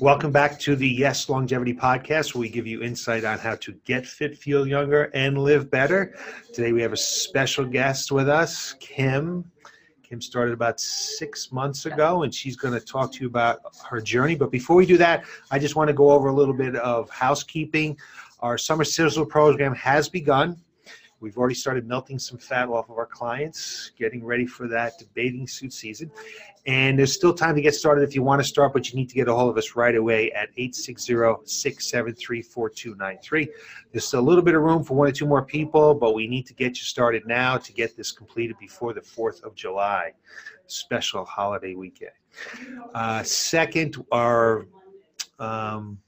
Welcome back to the Yes Longevity Podcast, where we give you insight on how to get fit, feel younger, and live better. Today we have a special guest with us, Kim. Kim started about six months ago, and she's going to talk to you about her journey. But before we do that, I just want to go over a little bit of housekeeping. Our summer sizzle program has begun. We've already started melting some fat off of our clients, getting ready for that bathing suit season. And there's still time to get started if you want to start, but you need to get a hold of us right away at 860-673-4293. There's still a little bit of room for one or two more people, but we need to get you started now to get this completed before the 4th of July, special holiday weekend. Uh, second, our um,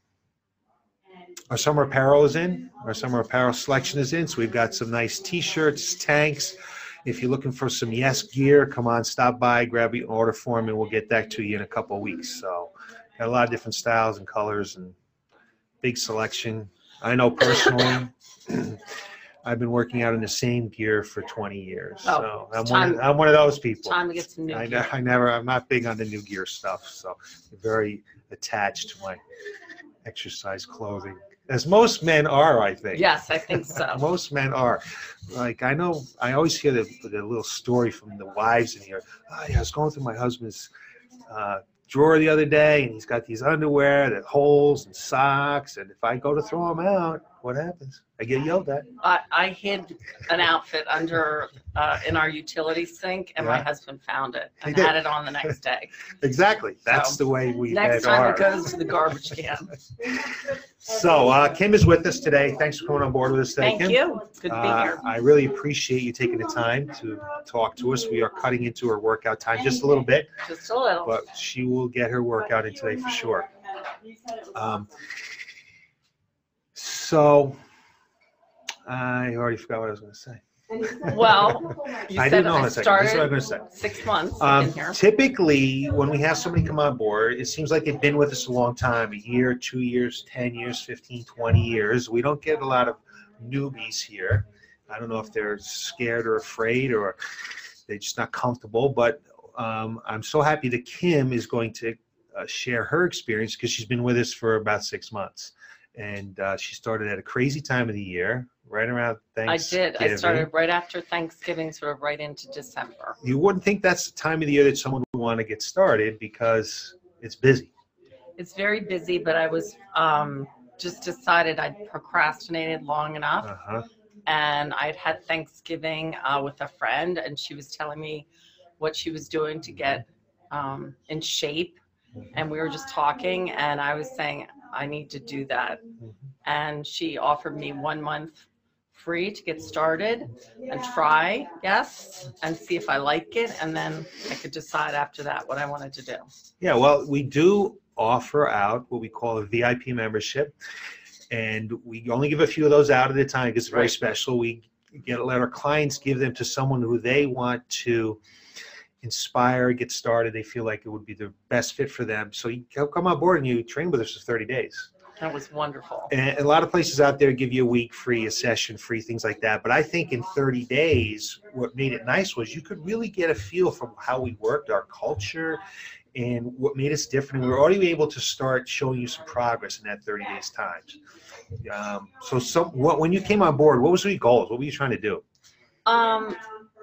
our summer apparel is in. Our summer apparel selection is in. So we've got some nice t-shirts, tanks. If you're looking for some Yes gear, come on, stop by, grab your order form, and we'll get that to you in a couple weeks. So got a lot of different styles and colors and big selection. I know personally, I've been working out in the same gear for 20 years. Oh, so I'm one, of, I'm one of those people. Time to get some new I, gear. I never, I'm not big on the new gear stuff, so very attached to my exercise clothing, as most men are, I think. Yes, I think so. Most men are. Like I know, I always hear the, the little story from the wives in here. Oh, yeah, I was going through my husband's uh, drawer the other day, and he's got these underwear that holes and socks. And if I go to throw them out, what happens? I get yelled at. I, I hid an outfit under, uh, in our utility sink and my husband found it and had it on the next day. Exactly. That's So, the way we Next time are. it goes to the garbage can. So uh, Kim is with us today. Thanks for coming on board with us today, Thank Kim. you. Good to be Uh, here. I really appreciate you taking the time to talk to us. We are cutting into her workout time just a little bit, Just a little. but she will get her workout in today for sure. Um, so I already forgot what I was going to say. Well, you I said do know in I second. What I'm started going to say. six months Um, been here. typically, when we have somebody come on board, it seems like they've been with us a long time a year, two years, 10 years, 15, 20 years. We don't get a lot of newbies here. I don't know if they're scared or afraid or they're just not comfortable, but um, I'm so happy that Kim is going to uh, share her experience because she's been with us for about six months. And uh, she started at a crazy time of the year, right around Thanksgiving. I did. I started right after Thanksgiving, sort of right into December. You wouldn't think that's the time of the year that someone would want to get started because it's busy. It's very busy, but I was um, just decided I'd procrastinated long enough. Uh-huh. and I'd had Thanksgiving uh, with a friend, and she was telling me what she was doing to get um, in shape. And we were just talking, and I was saying, I need to do that. And she offered me one month free to get started and try, yes, and see if I like it. And then I could decide after that what I wanted to do. Yeah, well, we do offer out what we call a VIP membership, and we only give a few of those out at a time because it's very Right. special. We get let our clients give them to someone who they want to inspire, get started. They feel like it would be the best fit for them. So you come on board and you train with us for 30 days. That was wonderful. And a lot of places out there give you a week free, a session free, things like that. But I think in 30 days, what made it nice was you could really get a feel from how we worked, our culture, and what made us different. And We were already able to start showing you some progress in that 30 days times. Um, so, some what when you came on board, what was your goals? What were you trying to do? Um,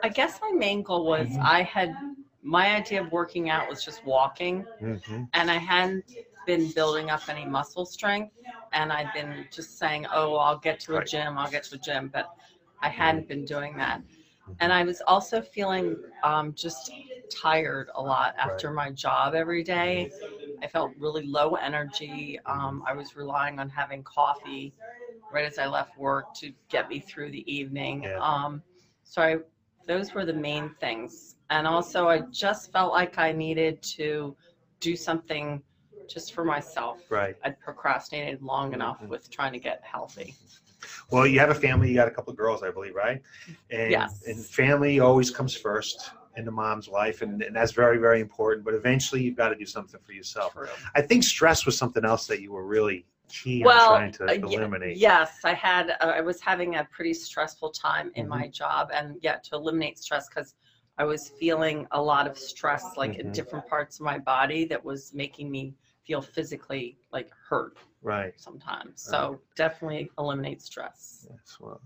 I guess my main goal was Mhm. I had my idea of working out was just walking, Mm-hmm. and I hadn't been building up any muscle strength, and I'd been just saying, "Oh, I'll get to a gym, I'll get to a gym," but I hadn't been doing that, and I was also feeling um, just tired a lot after my job every day. I felt really low energy. Um, I was relying on having coffee right as I left work to get me through the evening. Yeah. Um, so I, those were the main things. And also, I just felt like I needed to do something just for myself. Right. I'd procrastinated long enough Mhm. with trying to get healthy. Well, you have a family. You got a couple of girls, I believe, right? And, Yes. And family always comes first in the mom's life, and, and that's very, very important. But eventually, you've got to do something for yourself. True. I think stress was something else that you were really key Well, on trying to uh, eliminate. Yes, I had. Uh, I was having a pretty stressful time in Mhm. my job, and yeah, to eliminate stress because I was feeling a lot of stress, like in Mhm. different parts of my body, that was making me feel physically like hurt Right. sometimes. So definitely eliminate stress. Yes, well,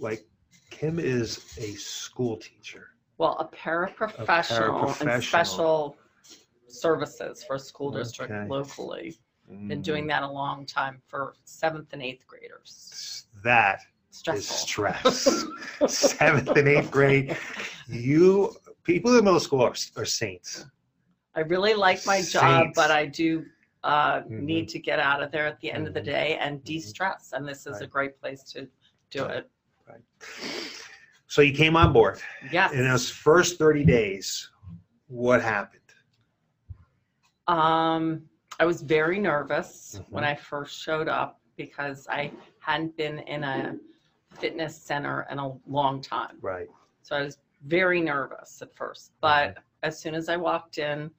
like Kim is a school teacher. Well, a paraprofessional and paraprofessional. special services for a school district Okay. locally. Been Mm, doing that a long time for seventh and eighth graders. That is Stressful. stress. Seventh and eighth grade, you people in middle school are, are saints. I really like my job, but I do uh, Mhm. need to get out of there at the end of the Mhm. day and de-stress. And this is a great place to do Right. it. So you came on board. Yes. In those first 30 days, what happened? Um, I was very nervous when Mhm. I first showed up because I hadn't been in a fitness center in a long time. Right. So I was very nervous at first, but as soon as I walked in,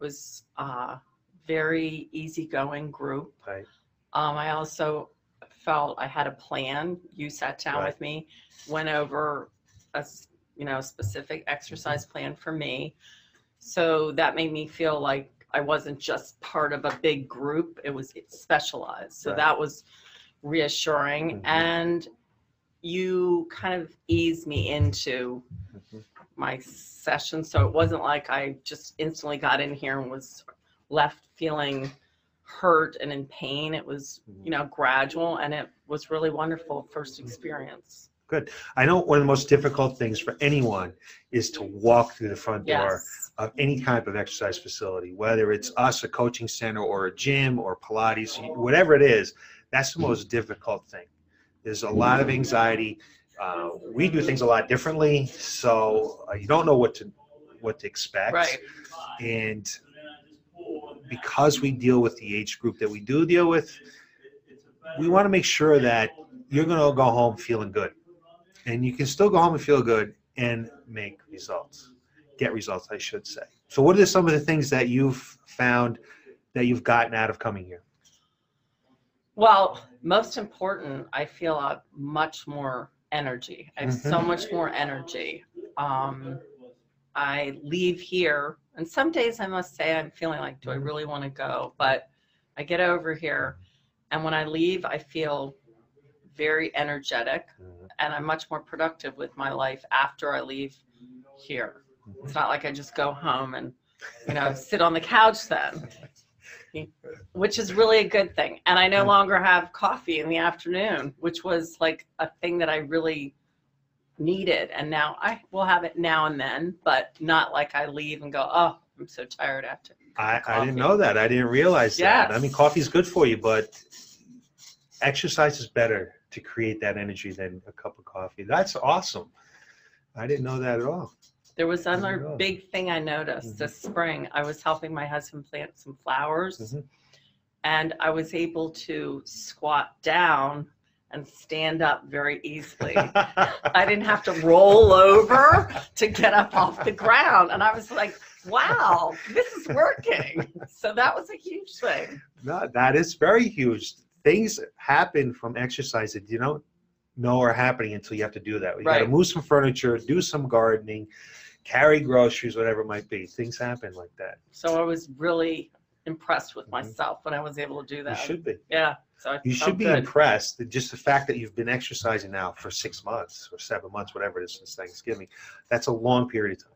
was a very easygoing group. Right. Um, I also felt I had a plan. You sat down Right. with me, went over a you know specific exercise Mm-hmm. plan for me. So that made me feel like I wasn't just part of a big group. It was specialized. So Right. that was reassuring. Mhm. And you kind of eased me into Mhm. My session. So it wasn't like I just instantly got in here and was left feeling hurt and in pain. It was, you know, gradual and it was really wonderful first experience. Good. I know one of the most difficult things for anyone is to walk through the front door Yes. of any type of exercise facility, whether it's us, a coaching center, or a gym, or Pilates, whatever it is. That's the most difficult thing. There's a lot of anxiety. Uh, we do things a lot differently, so uh, you don't know what to what to expect. Right. And because we deal with the age group that we do deal with, we want to make sure that you're going to go home feeling good. And you can still go home and feel good and make results, get results, I should say. So, what are some of the things that you've found that you've gotten out of coming here? Well, most important, I feel a much more energy. I have so mm-hmm. much more energy. Um, I leave here, and some days I must say I'm feeling like, do I mm-hmm. really want to go? But I get over here, and when I leave, I feel very energetic, mm-hmm. and I'm much more productive with my life after I leave here. It's not like I just go home and, you know, sit on the couch then, which is really a good thing. And I no mm. longer have coffee in the afternoon, which was like a thing that I really needed. And now I will have it now and then, but not like I leave and go, oh, I'm so tired after. I, I didn't know that. I didn't realize that. I mean, Yes. coffee's good for you, but exercise is better to create that energy than a cup of coffee. That's awesome. I didn't know that at all. There was Yeah. another big thing I noticed this spring. I was helping my husband plant some flowers. Mhm. and I was able to squat down and stand up very easily. I didn't have to roll over to get up off the ground. And I was like, wow, this is working. So that was a huge thing. No, that is very huge. Things happen from exercise that you don't know are happening until you have to do that. You got to Right. move some furniture, do some gardening, carry groceries, whatever it might be. Things happen like that. So I was really impressed with Mhm. myself when I was able to do that. You should be. Yeah. So I You should be good. impressed that just the fact that you've been exercising now for six months or seven months, whatever it is since Thanksgiving. That's a long period of time.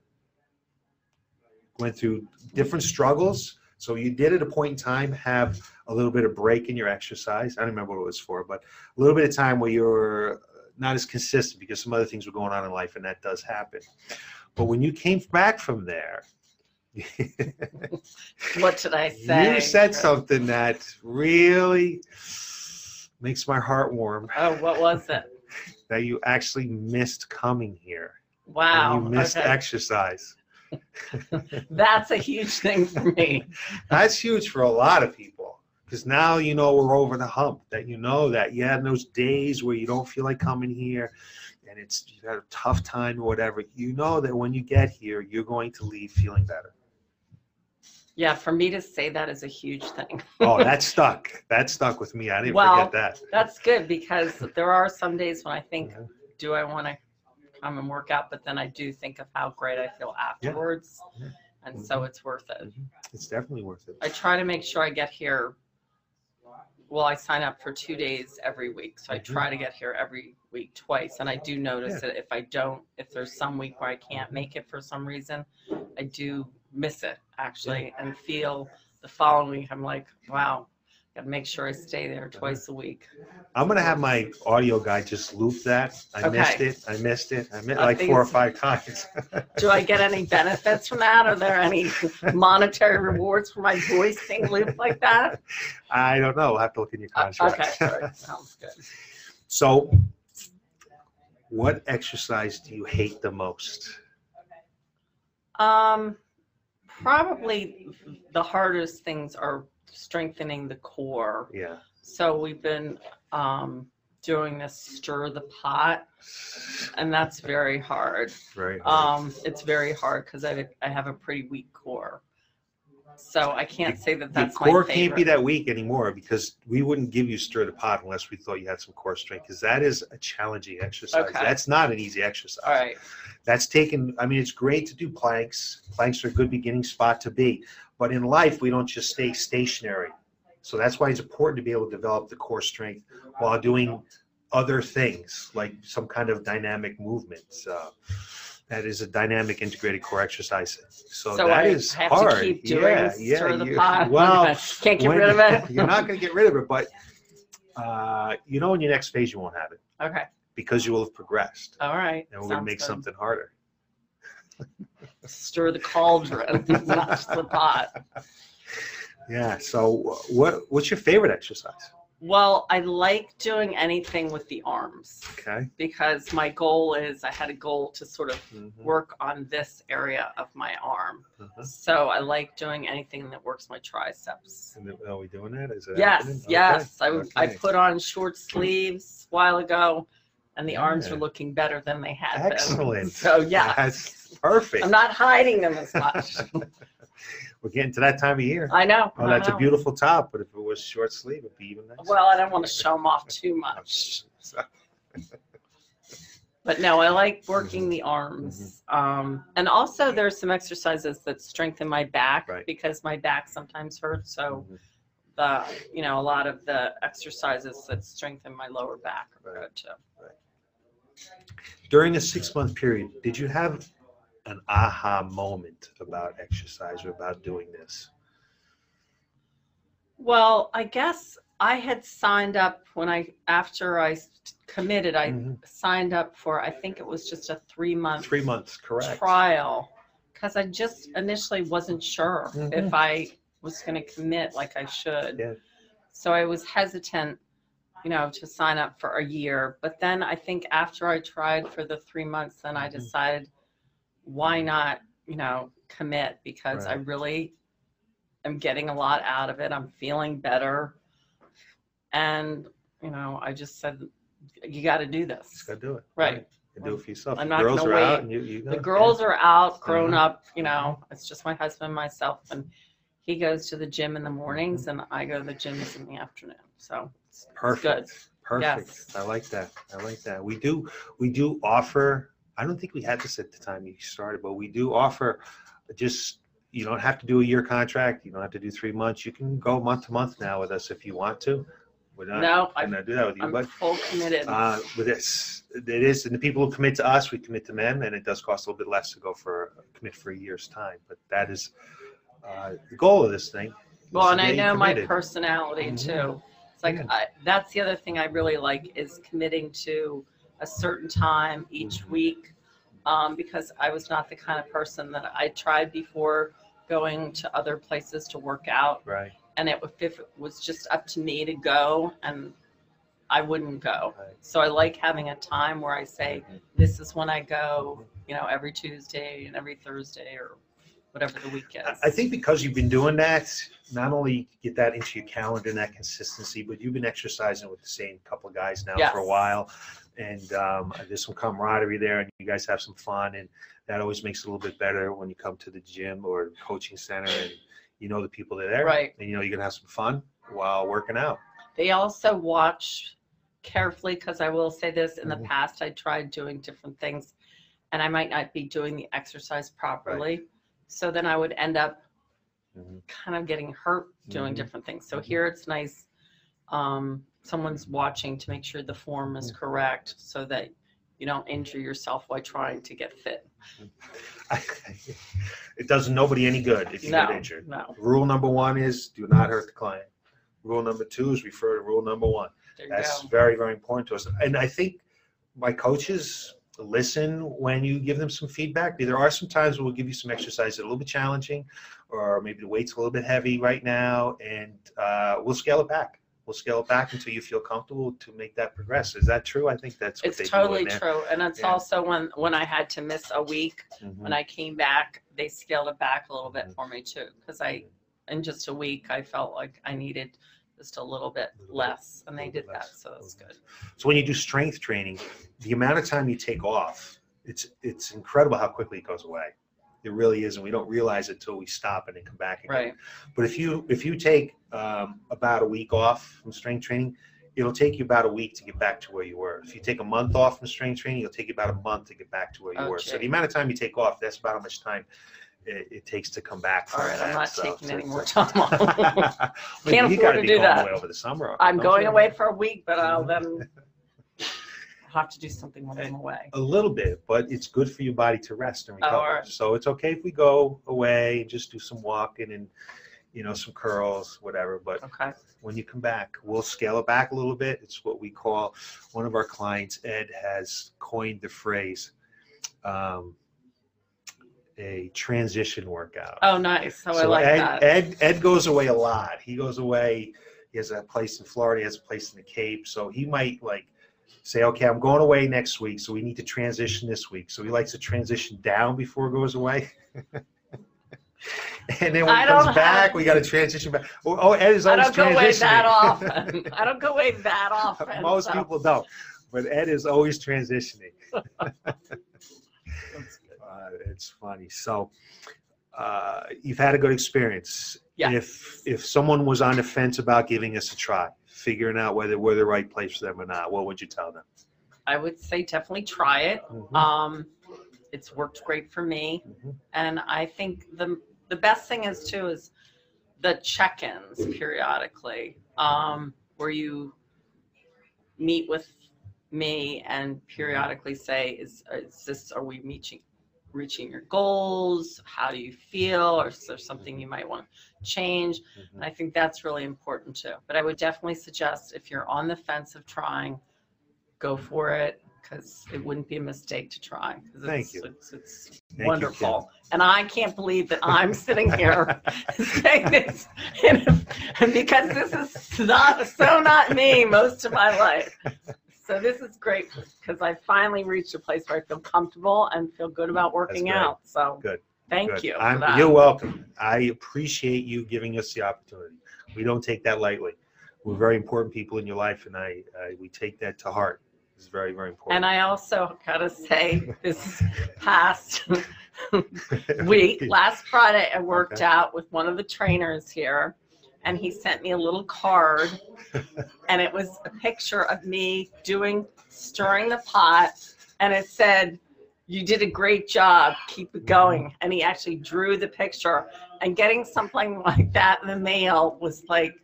Went through different struggles. So you did at a point in time have a little bit of break in your exercise. I don't remember what it was for, but a little bit of time where you're not as consistent because some other things were going on in life, and that does happen. But when you came back from there, What did I say? you said something that really makes my heart warm. Oh, what was it? That you actually missed coming here. Wow. you missed okay. exercise. That's a huge thing for me. That's huge for a lot of people because now you know we're over the hump. That you know that yeah, in those days where you don't feel like coming here, and it's you've had a tough time or whatever. You know that when you get here, you're going to leave feeling better. Yeah, for me to say that is a huge thing. Oh, that stuck. That stuck with me. I didn't Well, forget that. That's good because there are some days when I think, Mhm. do I want to come and work out? But then I do think of how great I feel afterwards. Yeah. and so it's worth it. It's definitely worth it. I try to make sure I get here. Well, I sign up for two days every week, so I Mhm. try to get here every week twice. And I do notice that if I don't, if there's some week where I can't make it for some reason, I do miss it actually, and feel the following week I'm like, wow, got to make sure I stay there twice a week. I'm gonna have my audio guy just loop that. I missed it. I missed it. I missed I like think four or it's- five times. Do I get any benefits from that? Are there any monetary rewards for my voice being looped like that? I don't know. I'll have to look in your Uh, contract. Okay, sounds good. So, what exercise do you hate the most? Um, probably the hardest things are strengthening the core. Yeah. So we've been um, doing this stir the pot, and that's very hard. Right. Um, it's very hard because I I have a pretty weak core. So I can't say that the that's core my favorite. can't be that weak anymore because we wouldn't give you stir the pot unless we thought you had some core strength because that is a challenging exercise. Okay. That's not an easy exercise. All right. That's taken. I mean, it's great to do planks. Planks are a good beginning spot to be, but in life we don't just stay stationary. So that's why it's important to be able to develop the core strength while doing other things like some kind of dynamic movements. Uh, that is a dynamic integrated core exercise. So, So that I is have to hard. keep doing yeah, yeah. the you- pot. Well, can't get when- rid of it. you're not going to get rid of it, but uh, you know, in your next phase, you won't have it Okay. because you will have progressed, All right. and we're going to make good. something harder. Stir the cauldron, not the pot. Yeah. So, what what's your favorite exercise? Well, I like doing anything with the arms Okay. because my goal is I had a goal to sort of Mhm, work on this area of my arm. mhm. So I like doing anything that works my triceps. And Are we doing that? Is it Yes, happening? yes. I, Okay, I put on short sleeves a while ago and the arms are looking better than they had been. Excellent. So yeah, That's perfect. I'm not hiding them as much. We're getting to that time of year. I know. Oh, I that's a beautiful top, but if it was short sleeve, it'd be even nicer. Well, I don't want to show them off too much. But no, I like working the arms. Mm-hmm. Um, and also there's some exercises that strengthen my back Right. because my back sometimes hurts. So Mhm. the, you know, a lot of the exercises that strengthen my lower back are Right. good too. During a six month period, did you have an aha moment about exercise or about doing this? Well, I guess I had signed up when I, after I committed, I Mhm. signed up for, I think it was just a three month Three months, correct? trial because I just initially wasn't sure Mhm. if I was going to commit like I should. Yeah. So I was hesitant, you know, to sign up for a year. But then I think after I tried for the three months, then I Mhm. decided why not, you know, commit because I Right. really am getting a lot out of it. I'm feeling better. And, you know, I just said, you got to do Just this. gotta do it. Right. You do it for yourself. I'm The not girls out wait. and you, you The girls are out, grown Mhm. up, you know, it's just my husband, myself, and he goes to the gym in the mornings and I go to the gyms in the afternoon. So it's it's Perfect. good. Perfect. Yes. I like that. I like that. We do we do offer I don't think we had this at the time you started, but we do offer just you don't have to do a year contract. You don't have to do three months. You can go month to month now with us if you want to. We're not No, I- gonna do that with you, I'm but full committed. uh, with this, it is, and the people who commit to us, we commit to them, and it does cost a little bit less to go for commit for a year's time. But that is uh, the goal of this thing. Well, and I know my committed. personality Mhm. too. It's like, Yeah. I, that's the other thing I really like is committing to a certain time each Mhm. week. Um, because I was not the kind of person that I tried before going to other places to work out. Right. and it if it was just up to me to go and I wouldn't go. Right. So I like having a time where I say this is when I go, you know, every Tuesday and every Thursday or whatever the week is. I- think because you've been doing that, not only get that into your calendar and that consistency, but you've been exercising with the same couple of guys now for a while. And um, there's some camaraderie there, and you guys have some fun, and that always makes it a little bit better when you come to the gym or coaching center, and you know the people that are there, Right. and you know you're gonna have some fun while working out. They also watch carefully because I will say this in the Mhm. past I tried doing different things and I might not be doing the exercise properly. So then I would end up Mhm. kind of getting hurt doing Mhm. different things. So Mhm. here it's nice. Um, someone's watching to make sure the form is correct so that you don't injure yourself while trying to get fit. it does nobody any good if you No, get injured. no. Rule number one is do not hurt the client. Rule number two is refer to rule number one. There you That's go. very, very important to us. And I think my coaches listen when you give them some feedback. There are some times where we'll give you some exercises that a little bit challenging, or maybe the weight's a little bit heavy right now, and uh, we'll scale it back. We'll scale it back until you feel comfortable to make that progress. Is that true? I think that's what they It's totally true. And it's Yeah. also when, when I had to miss a week, Mhm. when I came back, they scaled it back a little bit Mhm. for me too. Because I, in just a week, I felt like I needed just a little bit Little bit- less. And they did that. less. So that's good. So when you do strength training, the amount of time you take off, it's it's incredible how quickly it goes away. It really is, and we don't realize it until we stop and then come back again. Right. But if you if you take um, about a week off from strength training, it'll take you about a week to get back to where you were. If you take a month off from strength training, it'll take you about a month to get back to where you Oh, were. So the amount of time you take off, that's about how much time it, it takes to come back. All from right. I'm not So- taking any more time off. Well, Can't you afford gotta to be do going that. away over the summer. I'm don't going you? away for a week, but I'll then have to do something when I'm away. a little bit, but it's good for your body to rest and Oh, recover. right. So it's okay if we go away and just do some walking and, you know, some curls, whatever. But Okay. when you come back, we'll scale it back a little bit. It's what we call one of our clients, Ed, has coined the phrase um, a transition workout. Oh, nice. Oh, I So like Ed, that. Ed, Ed goes away a lot. He goes away. He has a place in Florida. He has a place in the Cape. So he might like say, okay, I'm going away next week. So we need to transition this week. So he likes to transition down before it goes away. and then when I he comes back, have- we got to transition back. Oh, oh, Ed is always I don't go away that often. I don't go away that often. Most so people don't. But Ed is always transitioning. It's funny. So uh, you've had a good experience. Yes. If if someone was on the fence about giving us a try, figuring out whether we're the right place for them or not, what would you tell them? I would say definitely try it. Mhm, Um, it's worked great for me. mhm. And I think the the best thing is too is the check-ins periodically, um, where you meet with me and periodically say, is, is this, are we reaching, reaching your goals? How do you feel? Or is there something you might want to change? And Mhm. I think that's really important too. But I would definitely suggest if you're on the fence of trying, go for it because it wouldn't be a mistake to try. Thank it's, you. It's, it's you, wonderful. and I can't believe that I'm sitting here saying this and, and because this is not so not me most of my life. So this is great because I finally reached a place where I feel comfortable and feel good about working great. out. So Good. thank Good. you. I'm- You're welcome. I appreciate you giving us the opportunity. We don't take that lightly. We're very important people in your life, and I, I we take that to heart. It's very, very important. And I also gotta say, this past week, last Friday, I worked Okay. out with one of the trainers here, and he sent me a little card, and it was a picture of me doing stirring the pot, and it said, "You did a great job. Keep it going." And he actually drew the picture, and getting something like that in the mail was like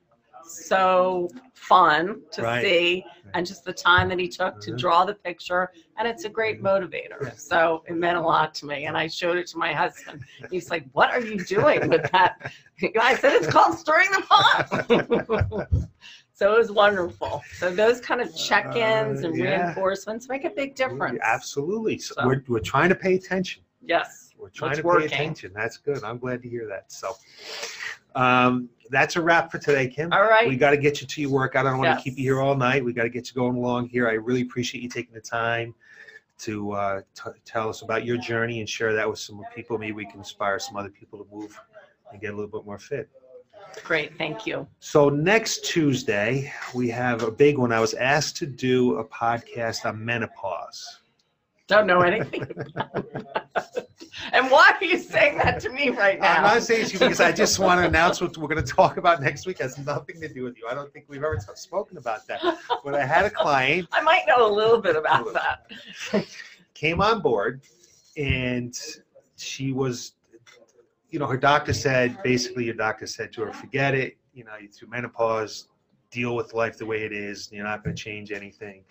so fun to Right. see and just the time that he took to draw the picture and it's a great motivator so it meant a lot to me and i showed it to my husband he's like what are you doing with that i said it's called stirring the pot so it was wonderful so those kind of check-ins Uh, and yeah. reinforcements make a big difference Absolutely. So So- we're, we're trying to pay attention. yes We're trying to working. pay attention. That's good. I'm glad to hear that. So, um, that's a wrap for today, Kim. all right We got to get you to your workout. I don't want to keep you here all night. We got to get you going along here. I really appreciate you taking the time to uh, t- tell us about your journey and share that with some people. Maybe we can inspire some other people to move and get a little bit more fit. great thank you So next Tuesday we have a big one. I was asked to do a podcast on menopause. don't know anything. and why are you saying that to me right now I'm not saying it to you because I just want to announce what we're going to talk about next week. It has nothing to do with you. I don't think we've ever spoken about that. But I had a client I might know a little bit about that. came on board and she was you know, her doctor said, basically, your doctor said to her, forget it. You know, you're through menopause, deal with life the way it is. You're not going to change anything.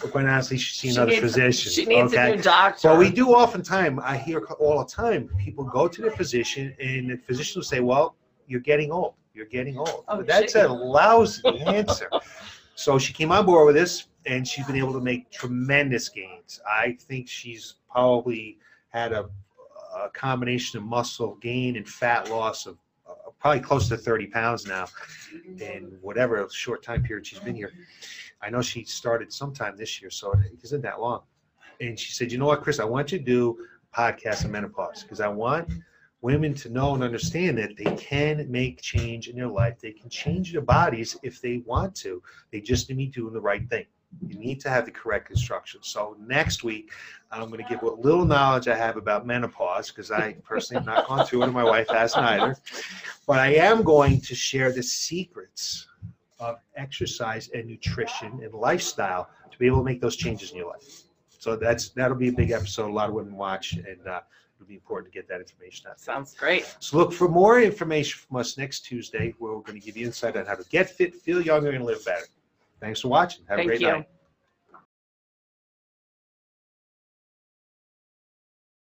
But quite honestly, she's seen She other needs- physicians. She needs okay? a new doctor. But we do oftentimes, I hear all the time, people go to their physician and the physician will say, well, you're getting old. You're getting old. Oh, that's shit. a lousy answer. So she came on board with this and she's been able to make tremendous gains. I think she's probably had a, a combination of muscle gain and fat loss of probably close to 30 pounds now mm-hmm. in whatever short time period she's been here. I know she started sometime this year, so it isn't that long. And she said, you know what, Chris, I want you to do a podcast on menopause because I want women to know and understand that they can make change in their life. They can change their bodies if they want to. They just need to do the right thing. You need to have the correct instructions. So next week, I'm going to give what little knowledge I have about menopause because I personally have not gone through it, and my wife hasn't either. But I am going to share the secrets of exercise and nutrition and lifestyle to be able to make those changes in your life. So that's that'll be a big episode. A lot of women watch, and uh, it'll be important to get that information out. Sounds great. So look for more information from us next Tuesday, where we're going to give you insight on how to get fit, feel younger, and live better. Thanks for watching. Have a great you. night.